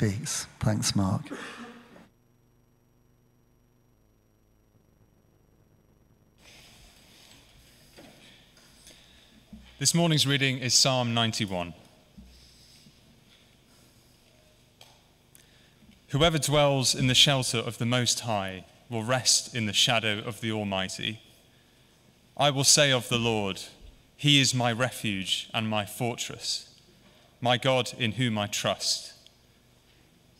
speaks. Thanks, Mark. This morning's reading is Psalm 91. Whoever dwells in the shelter of the Most High will rest in the shadow of the Almighty. I will say of the Lord, He is my refuge and my fortress, my God in whom I trust.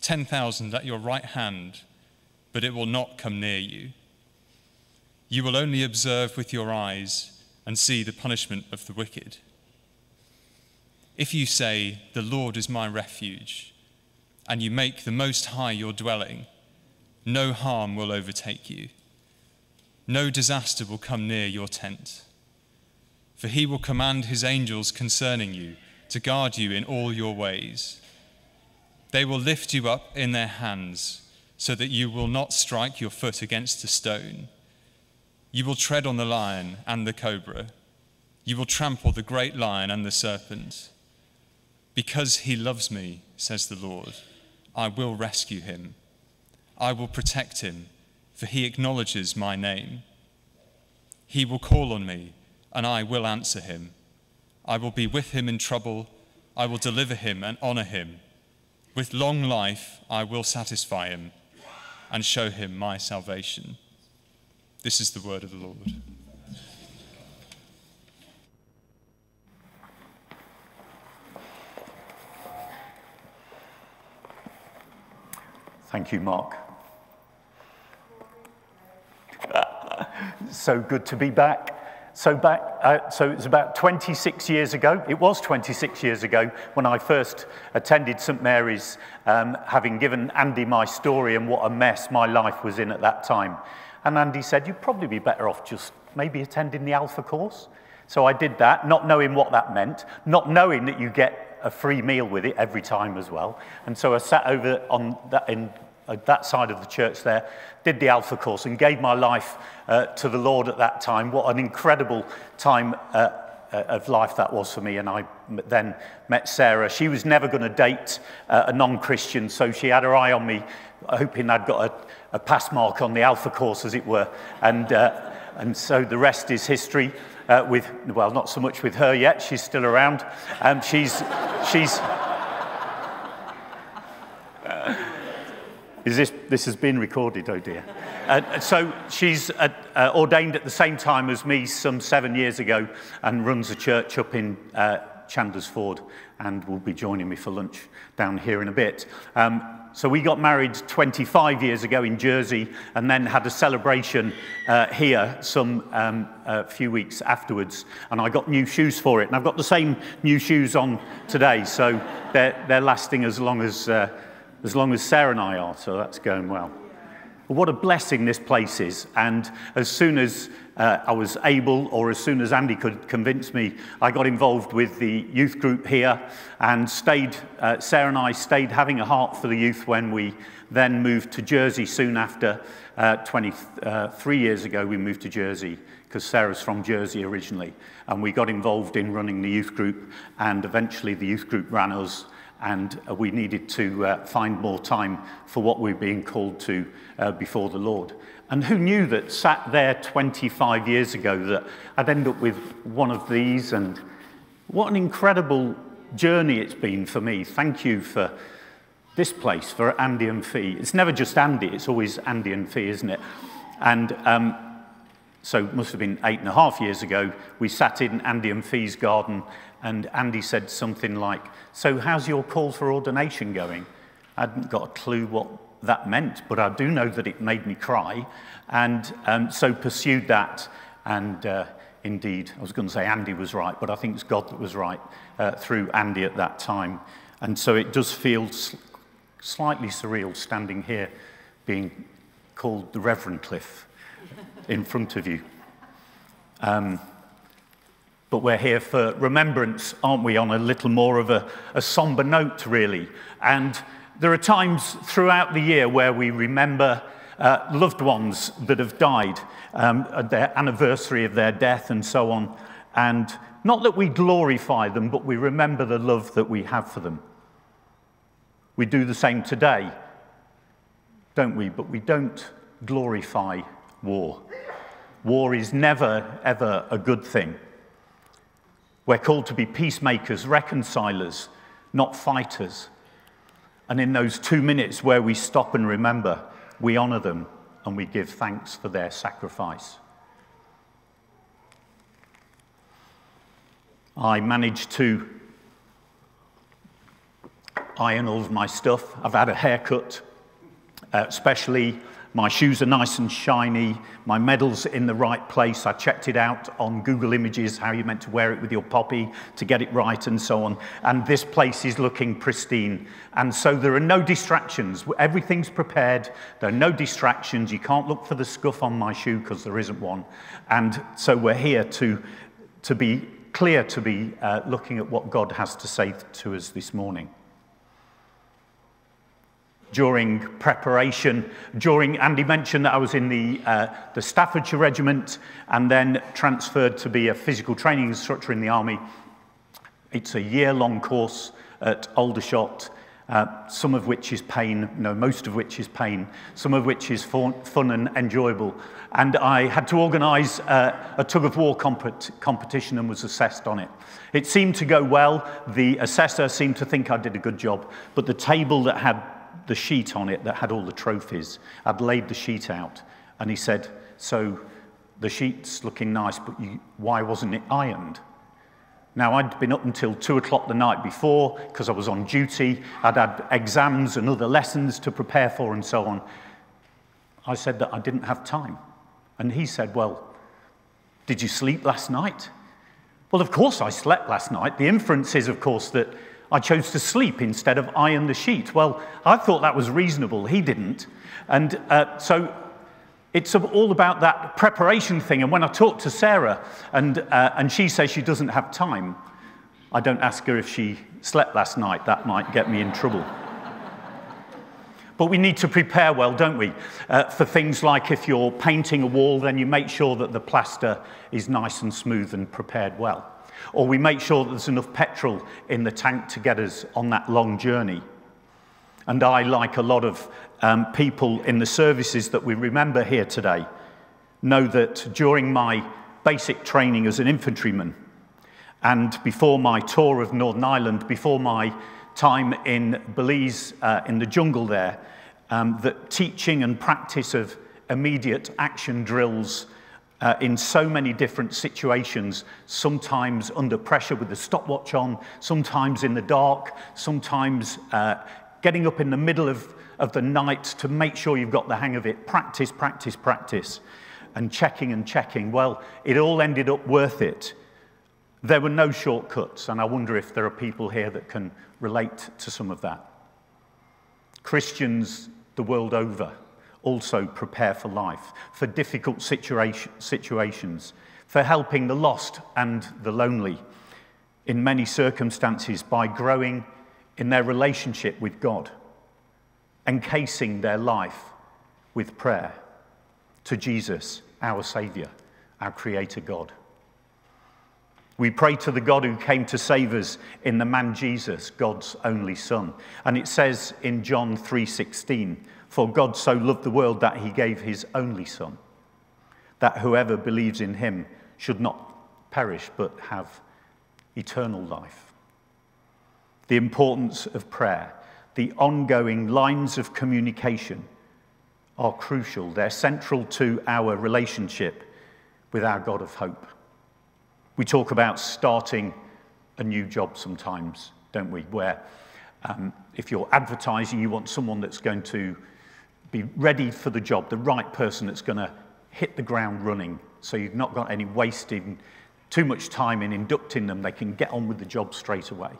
ten thousand at your right hand, but it will not come near you. You will only observe with your eyes and see the punishment of the wicked. If you say, The Lord is my refuge, and you make the Most High your dwelling, no harm will overtake you. No disaster will come near your tent. For he will command his angels concerning you to guard you in all your ways. They will lift you up in their hands so that you will not strike your foot against a stone. You will tread on the lion and the cobra. You will trample the great lion and the serpent. Because he loves me, says the Lord, I will rescue him. I will protect him, for he acknowledges my name. He will call on me, and I will answer him. I will be with him in trouble. I will deliver him and honor him. With long life, I will satisfy him and show him my salvation. This is the word of the Lord. Thank you, Mark. so good to be back. So back, uh, so it's about 26 years ago. It was 26 years ago when I first attended St Mary's, um, having given Andy my story and what a mess my life was in at that time. And Andy said, You'd probably be better off just maybe attending the Alpha course. So I did that, not knowing what that meant, not knowing that you get a free meal with it every time as well. And so I sat over on that, in that side of the church there, did the Alpha course, and gave my life uh, to the Lord at that time. What an incredible time uh, uh of life that was for me. And I then met Sarah. She was never going to date uh, a non Christian, so she had her eye on me, hoping I'd got a a pass mark on the Alpha course, as it were. And, uh, and so the rest is history. Uh, with, well, not so much with her yet, she's still around. Um, she's, she's, is this, this has been recorded, oh dear. Uh, so she's uh, uh, ordained at the same time as me some seven years ago and runs a church up in uh, Chandler's Ford and will be joining me for lunch down here in a bit. Um, so we got married 25 years ago in Jersey and then had a celebration uh, here some um, a few weeks afterwards. And I got new shoes for it. And I've got the same new shoes on today. So they're, they're lasting as long as, uh, as long as Sarah and I are. So that's going well. What a blessing this place is. And as soon as uh, I was able, or as soon as Andy could convince me, I got involved with the youth group here and stayed, uh, Sarah and I stayed having a heart for the youth when we then moved to Jersey soon after. Uh, 23 years ago, we moved to Jersey because Sarah's from Jersey originally. And we got involved in running the youth group, and eventually the youth group ran us and uh, we needed to uh, find more time for what we were being called to uh, before the Lord. And who knew that sat there 25 years ago that I'd end up with one of these? And what an incredible journey it's been for me. Thank you for this place, for Andy and Fee. It's never just Andy, it's always Andy and Fee, isn't it? And um, so it must have been eight and a half years ago, we sat in Andy and Fee's garden and Andy said something like, So, how's your call for ordination going? I hadn't got a clue what that meant, but I do know that it made me cry. And um, so pursued that. And uh, indeed, I was going to say Andy was right, but I think it's God that was right uh, through Andy at that time. And so it does feel slightly surreal standing here being called the Reverend Cliff in front of you. Um, but we're here for remembrance, aren't we, on a little more of a, a somber note, really. And there are times throughout the year where we remember uh, loved ones that have died, um, their anniversary of their death, and so on. And not that we glorify them, but we remember the love that we have for them. We do the same today, don't we? But we don't glorify war. War is never, ever a good thing. We're called to be peacemakers, reconcilers, not fighters. And in those two minutes where we stop and remember, we honour them and we give thanks for their sacrifice. I managed to iron all of my stuff. I've had a haircut, uh, especially my shoes are nice and shiny. My medal's in the right place. I checked it out on Google Images, how you meant to wear it with your poppy to get it right and so on. And this place is looking pristine. And so there are no distractions. Everything's prepared. There are no distractions. You can't look for the scuff on my shoe because there isn't one. And so we're here to, to be clear, to be uh, looking at what God has to say to us this morning during preparation. During Andy mentioned that I was in the, uh, the Staffordshire Regiment and then transferred to be a physical training instructor in the Army. It's a year long course at Aldershot, uh, some of which is pain, no, most of which is pain, some of which is fun, fun and enjoyable. And I had to organise uh, a tug of war compet competition and was assessed on it. It seemed to go well. The assessor seemed to think I did a good job, but the table that had the sheet on it that had all the trophies. I'd laid the sheet out, and he said, So the sheet's looking nice, but you, why wasn't it ironed? Now, I'd been up until two o'clock the night before because I was on duty. I'd had exams and other lessons to prepare for, and so on. I said that I didn't have time. And he said, Well, did you sleep last night? Well, of course I slept last night. The inference is, of course, that I chose to sleep instead of iron the sheet. Well, I thought that was reasonable. He didn't. And uh, so it's all about that preparation thing. And when I talk to Sarah and, uh, and she says she doesn't have time, I don't ask her if she slept last night. That might get me in trouble. But we need to prepare well, don't we? Uh, for things like if you're painting a wall, then you make sure that the plaster is nice and smooth and prepared well or we make sure that there's enough petrol in the tank to get us on that long journey. And I, like a lot of um, people in the services that we remember here today, know that during my basic training as an infantryman and before my tour of Northern Ireland, before my time in Belize uh, in the jungle there, um, that teaching and practice of immediate action drills uh, in so many different situations, sometimes under pressure with the stopwatch on, sometimes in the dark, sometimes uh, getting up in the middle of, of the night to make sure you've got the hang of it. Practice, practice, practice, and checking and checking. Well, it all ended up worth it. There were no shortcuts, and I wonder if there are people here that can relate to some of that. Christians the world over also prepare for life, for difficult situation, situations, for helping the lost and the lonely in many circumstances by growing in their relationship with God, encasing their life with prayer to Jesus, our Saviour, our Creator God. We pray to the God who came to save us in the man Jesus, God's only Son. And it says in John 3:16, for God so loved the world that he gave his only Son, that whoever believes in him should not perish but have eternal life. The importance of prayer, the ongoing lines of communication are crucial. They're central to our relationship with our God of hope. We talk about starting a new job sometimes, don't we? Where um, if you're advertising, you want someone that's going to be ready for the job, the right person that's going to hit the ground running. So you've not got any wasting too much time in inducting them. They can get on with the job straight away.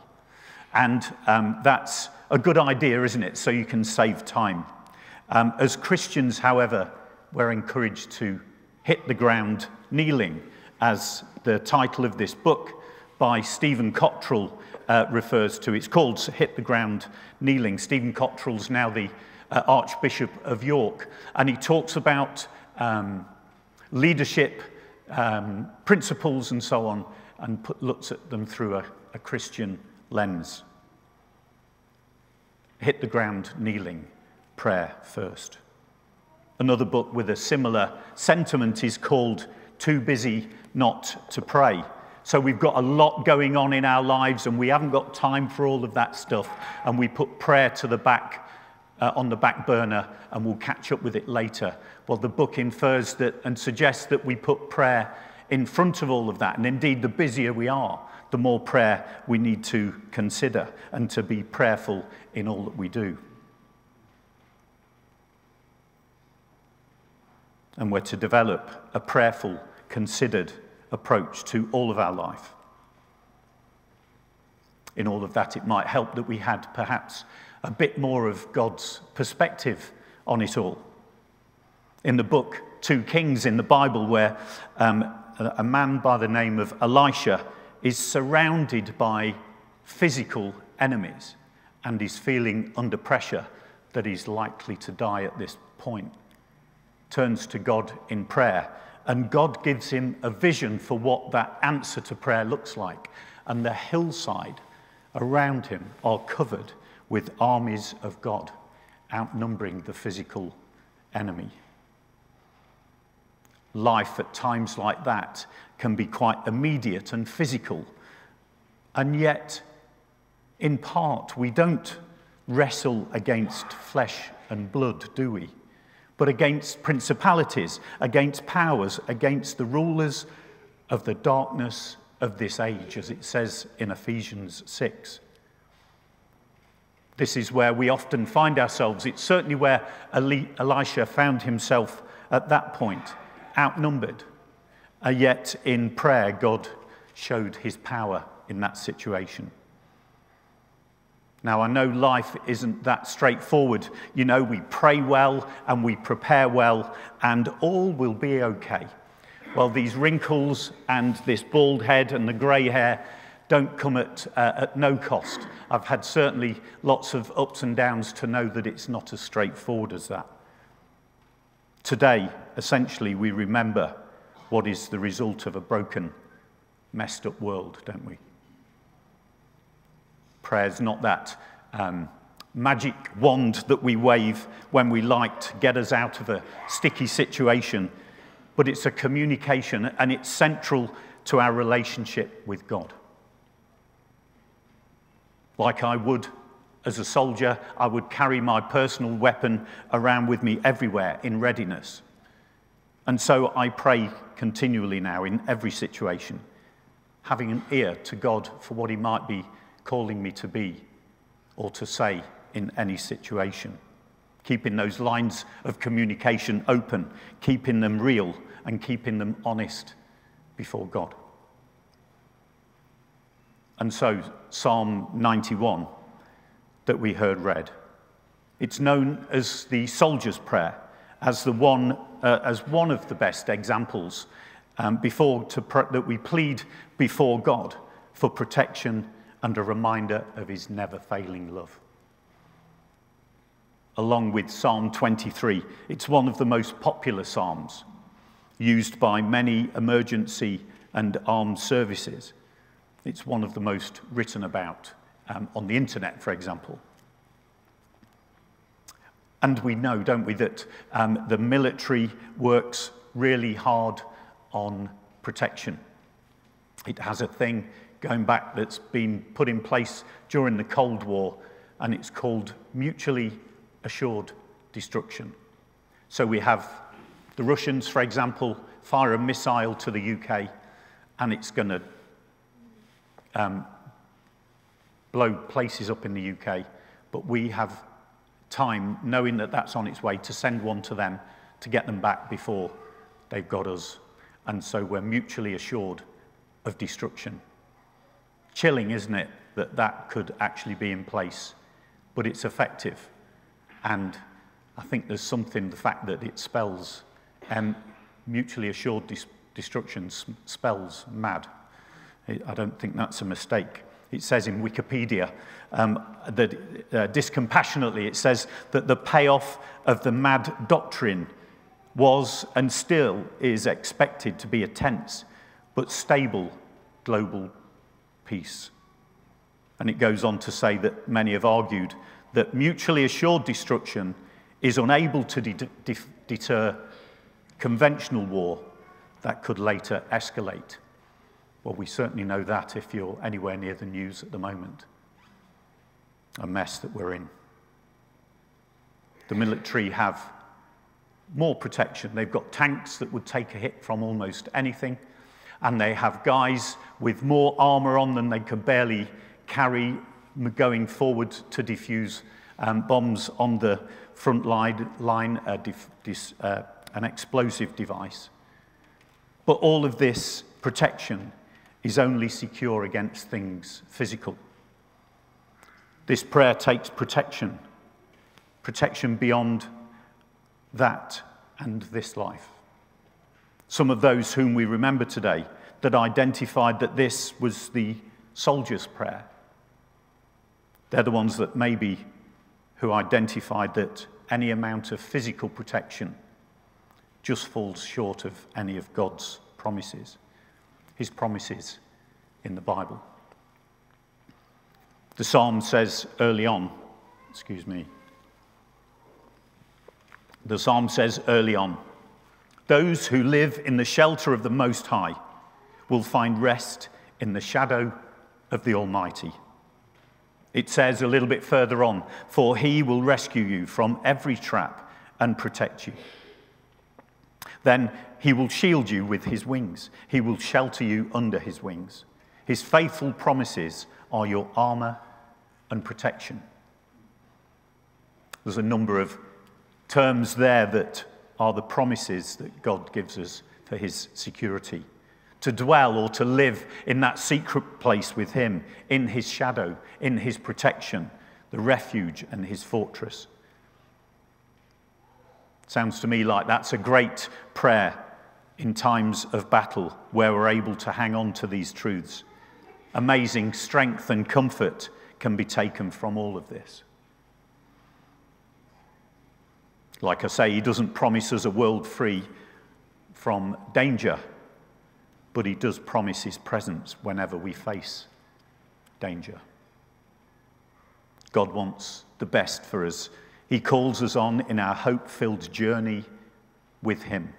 And um, that's a good idea, isn't it? So you can save time. Um, as Christians, however, we're encouraged to hit the ground kneeling, as the title of this book by Stephen Cottrell uh, refers to. It's called Hit the Ground Kneeling. Stephen Cottrell's now the uh, Archbishop of York, and he talks about um, leadership um, principles and so on, and put, looks at them through a, a Christian lens. Hit the ground kneeling, prayer first. Another book with a similar sentiment is called Too Busy Not to Pray. So we've got a lot going on in our lives and we haven't got time for all of that stuff. And we put prayer to the back, uh, on the back burner, and we'll catch up with it later. Well, the book infers that and suggests that we put prayer in front of all of that. And indeed, the busier we are, the more prayer we need to consider and to be prayerful in all that we do. And we're to develop a prayerful, considered approach to all of our life. In all of that, it might help that we had perhaps a bit more of God's perspective on it all. In the book 2 Kings in the Bible, where um, a man by the name of Elisha is surrounded by physical enemies and is feeling under pressure that he's likely to die at this point, turns to God in prayer and God gives him a vision for what that answer to prayer looks like. And the hillside around him are covered with armies of God, outnumbering the physical enemy. Life at times like that can be quite immediate and physical. And yet, in part, we don't wrestle against flesh and blood, do we? but against principalities, against powers, against the rulers of the darkness of this age, as it says in Ephesians 6. This is where we often find ourselves. It's certainly where Elisha found himself at that point, outnumbered. Uh, yet in prayer, God showed his power in that situation. Now, I know life isn't that straightforward. You know, we pray well and we prepare well, and all will be okay. Well, these wrinkles and this bald head and the grey hair don't come at, uh, at no cost. I've had certainly lots of ups and downs to know that it's not as straightforward as that. Today, essentially, we remember what is the result of a broken, messed up world, don't we? Prayer's not that um, magic wand that we wave when we like to get us out of a sticky situation, but it's a communication and it's central to our relationship with God. Like I would as a soldier, I would carry my personal weapon around with me everywhere in readiness. And so I pray continually now in every situation, having an ear to God for what He might be calling me to be or to say in any situation. Keeping those lines of communication open, keeping them real, and keeping them honest before God. And so, Psalm 91 that we heard read, it's known as the soldier's prayer, as, the one, uh, as one of the best examples um, before that we plead before God for protection and a reminder of his never failing love. Along with Psalm 23, it's one of the most popular Psalms used by many emergency and armed services. It's one of the most written about um, on the internet, for example. And we know, don't we, that um, the military works really hard on protection. It has a thing going back that's been put in place during the Cold War, and it's called mutually assured destruction. So we have the Russians, for example, fire a missile to the UK, and it's going to um, blow places up in the UK, but we have time, knowing that that's on its way, to send one to them to get them back before they've got us. And so we're mutually assured of destruction. Chilling, isn't it? that that could actually be in place, but it's effective. And I think there's something, the fact that it spells um, mutually assured dis- destruction spells mad. I don't think that's a mistake. It says in Wikipedia um, that uh, discompassionately, it says that the payoff of the mad doctrine was and still is expected to be a tense but stable global peace. And it goes on to say that many have argued that mutually assured destruction is unable to de- de- deter conventional war that could later escalate. Well, we certainly know that if you're anywhere near the news at the moment. A mess that we're in. The military have more protection. They've got tanks that would take a hit from almost anything, and they have guys with more armour on than they could barely carry going forward to defuse um, bombs on the front line, line uh, dis, uh, an explosive device. But all of this protection is only secure against things physical. This prayer takes protection, protection beyond that and this life. Some of those whom we remember today that identified that this was the soldier's prayer. They're the ones that maybe who identified that any amount of physical protection just falls short of any of God's promises, his promises in the Bible. The psalm says early on, excuse me, the psalm says early on, those who live in the shelter of the Most High will find rest in the shadow of the Almighty. It says a little bit further on, for he will rescue you from every trap and protect you. Then he will shield you with his wings, he will shelter you under his wings. His faithful promises are your armor and protection. There's a number of terms there that are the promises that God gives us for his security. To dwell or to live in that secret place with him, in his shadow, in his protection, the refuge and his fortress. Sounds to me like that's a great prayer in times of battle where we're able to hang on to these truths. Amazing strength and comfort can be taken from all of this. Like I say, he doesn't promise us a world free from danger, but he does promise his presence whenever we face danger. God wants the best for us he calls us on in our hope filled journey with Him,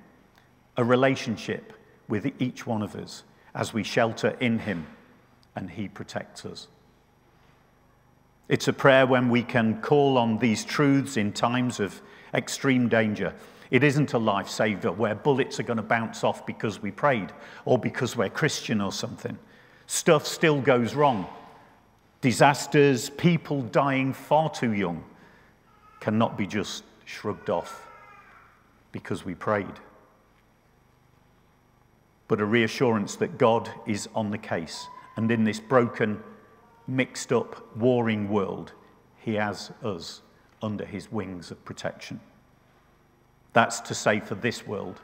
a relationship with each one of us as we shelter in Him and He protects us. It's a prayer when we can call on these truths in times of extreme danger. It isn't a lifesaver where bullets are going to bounce off because we prayed or because we're Christian or something. Stuff still goes wrong. Disasters, people dying far too young cannot be just shrugged off because we prayed. But a reassurance that God is on the case. And in this broken, mixed up, warring world, He has us under His wings of protection. That's to say for this world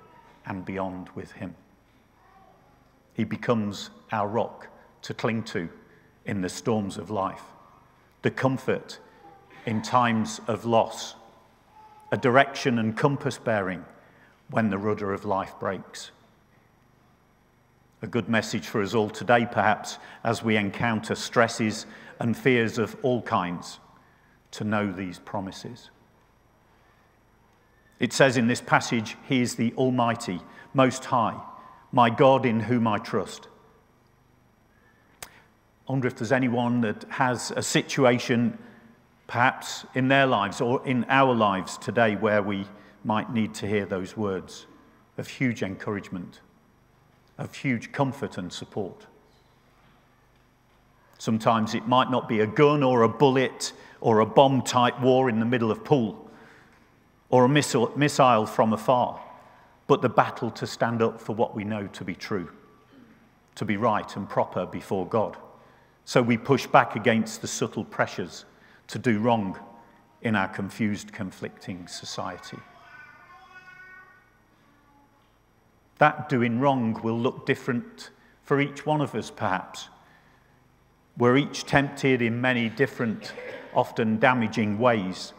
and beyond with Him. He becomes our rock to cling to in the storms of life, the comfort in times of loss, a direction and compass bearing when the rudder of life breaks. A good message for us all today, perhaps, as we encounter stresses and fears of all kinds, to know these promises. It says in this passage, He is the Almighty, Most High, my God in whom I trust. I wonder if there's anyone that has a situation perhaps in their lives or in our lives today where we might need to hear those words of huge encouragement, of huge comfort and support. Sometimes it might not be a gun or a bullet or a bomb type war in the middle of Poole or a missile, from afar, but the battle to stand up for what we know to be true, to be right and proper before God So we push back against the subtle pressures to do wrong in our confused, conflicting society. That doing wrong will look different for each one of us, perhaps. We're each tempted in many different, often damaging ways.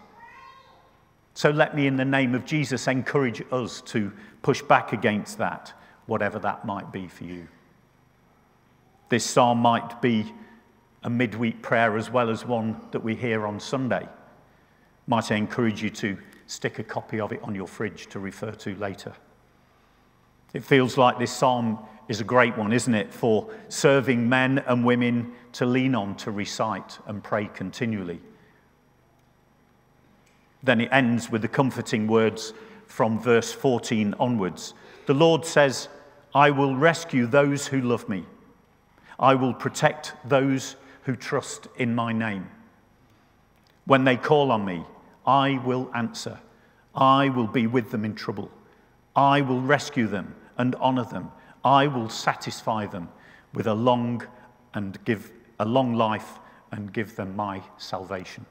So let me, in the name of Jesus, encourage us to push back against that, whatever that might be for you. This psalm might be a midweek prayer as well as one that we hear on Sunday. Might I encourage you to stick a copy of it on your fridge to refer to later. It feels like this psalm is a great one, isn't it, for serving men and women to lean on, to recite and pray continually. Then it ends with the comforting words from verse 14 onwards. The Lord says, I will rescue those who love me. I will protect those who trust in my name. When they call on me, I will answer. I will be with them in trouble. I will rescue them and honor them. I will satisfy them with a long and give a long life and give them my salvation.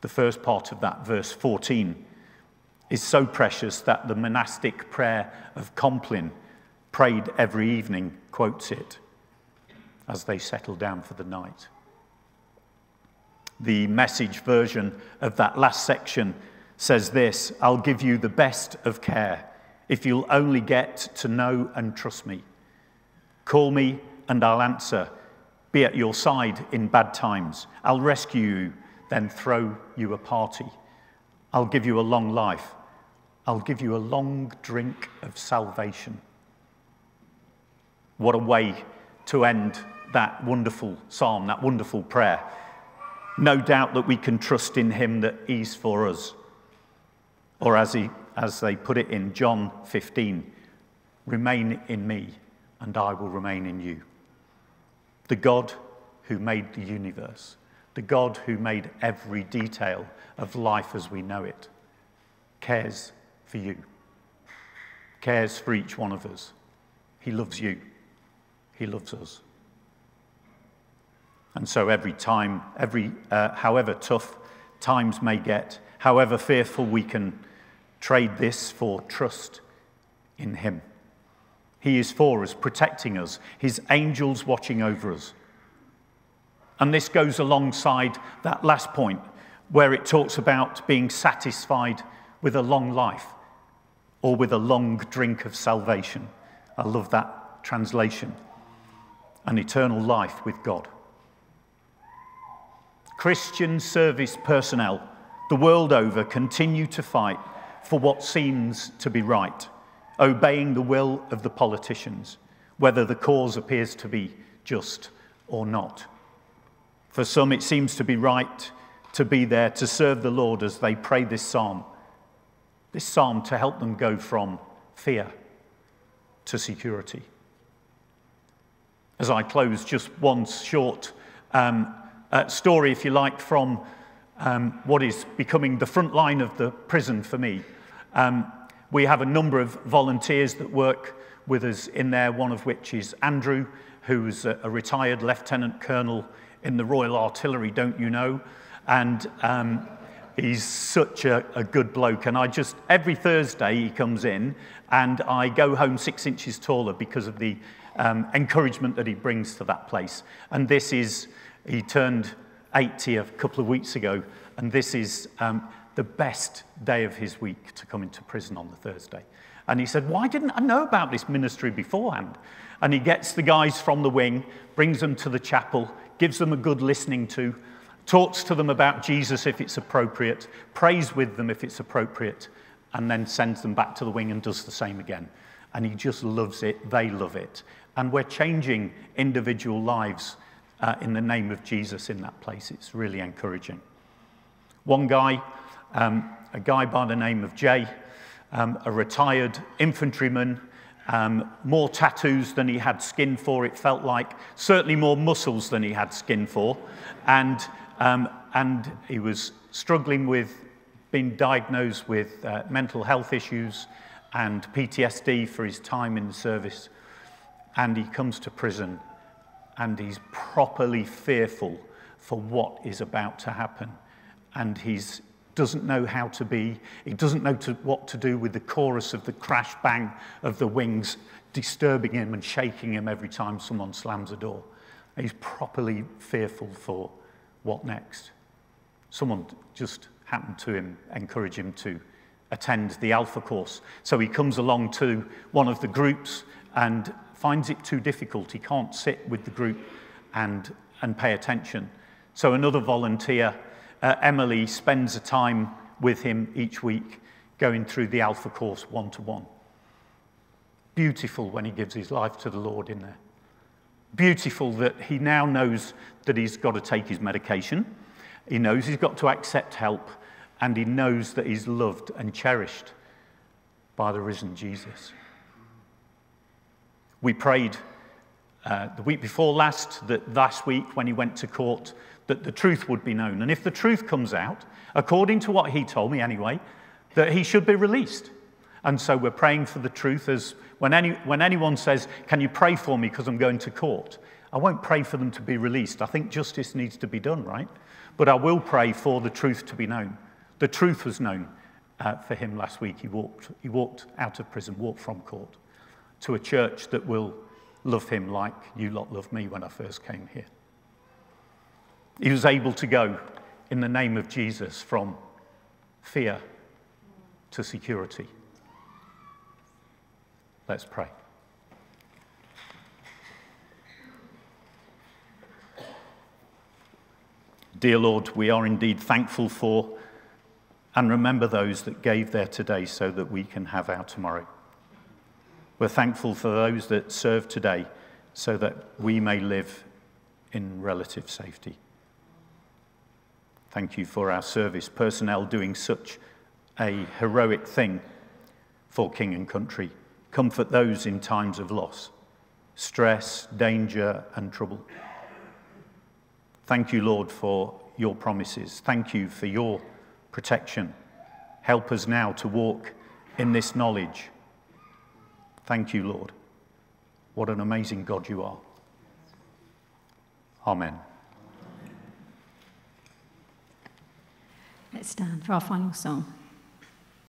The first part of that, verse 14, is so precious that the monastic prayer of Compline, prayed every evening, quotes it as they settle down for the night. The message version of that last section says this I'll give you the best of care if you'll only get to know and trust me. Call me and I'll answer. Be at your side in bad times. I'll rescue you, then throw you a party. I'll give you a long life. I'll give you a long drink of salvation. What a way to end that wonderful psalm, that wonderful prayer. No doubt that we can trust in him that he's for us. Or as he as they put it in John 15 remain in me, and I will remain in you. The God who made the universe, the God who made every detail of life as we know it, cares for you, cares for each one of us. He loves you, He loves us. And so every time, every, uh, however tough times may get, however fearful we can Trade this for trust in Him. He is for us, protecting us, His angels watching over us. And this goes alongside that last point where it talks about being satisfied with a long life or with a long drink of salvation. I love that translation. An eternal life with God. Christian service personnel the world over continue to fight for what seems to be right, obeying the will of the politicians, whether the cause appears to be just or not. For some, it seems to be right to be there to serve the Lord as they pray this psalm. This psalm to help them go from fear to security. As I close, just one short um, uh, story, if you like, from um, what is becoming the front line of the prison for me. Um, we have a number of volunteers that work with us in there, one of which is Andrew, who's a, a retired lieutenant colonel in the Royal Artillery, don't you know? And um, he's such a, a, good bloke. And I just, every Thursday he comes in and I go home six inches taller because of the um, encouragement that he brings to that place. And this is, he turned 80 a couple of weeks ago, and this is um, the best day of his week to come into prison on the Thursday. And he said, Why didn't I know about this ministry beforehand? And he gets the guys from the wing, brings them to the chapel, gives them a good listening to, talks to them about Jesus if it's appropriate, prays with them if it's appropriate, and then sends them back to the wing and does the same again. And he just loves it, they love it. And we're changing individual lives uh, in the name of Jesus in that place. It's really encouraging. One guy um, a guy by the name of Jay, um, a retired infantryman, um, more tattoos than he had skin for, it felt like, certainly more muscles than he had skin for. And, um, and he was struggling with being diagnosed with uh, mental health issues and PTSD for his time in the service. And he comes to prison and he's properly fearful for what is about to happen. And he doesn't know how to be, he doesn't know to, what to do with the chorus of the crash bang of the wings disturbing him and shaking him every time someone slams a door. He's properly fearful for what next. Someone just happened to him, encourage him to attend the Alpha course. So he comes along to one of the groups and finds it too difficult. He can't sit with the group and, and pay attention. So another volunteer, uh, Emily, spends a time with him each week going through the Alpha course one to one. Beautiful when he gives his life to the Lord in there. Beautiful that he now knows that he's got to take his medication. He knows he's got to accept help and he knows that he's loved and cherished by the risen Jesus. We prayed uh, the week before last that last week when he went to court that the truth would be known. And if the truth comes out, according to what he told me anyway, that he should be released. And so we're praying for the truth as when, any, when anyone says, Can you pray for me because I'm going to court? I won't pray for them to be released. I think justice needs to be done, right? But I will pray for the truth to be known. The truth was known uh, for him last week. He walked, he walked out of prison, walked from court to a church that will love him like you lot loved me when I first came here. He was able to go in the name of Jesus from fear to security. Let's pray. Dear Lord, we are indeed thankful for and remember those that gave their today so that we can have our tomorrow. We're thankful for those that serve today so that we may live in relative safety. Thank you for our service personnel doing such a heroic thing for King and country. Comfort those in times of loss, stress, danger, and trouble. Thank you, Lord, for your promises. Thank you for your protection. Help us now to walk in this knowledge. Thank you, Lord. What an amazing God you are. Amen. Let's stand for our final song.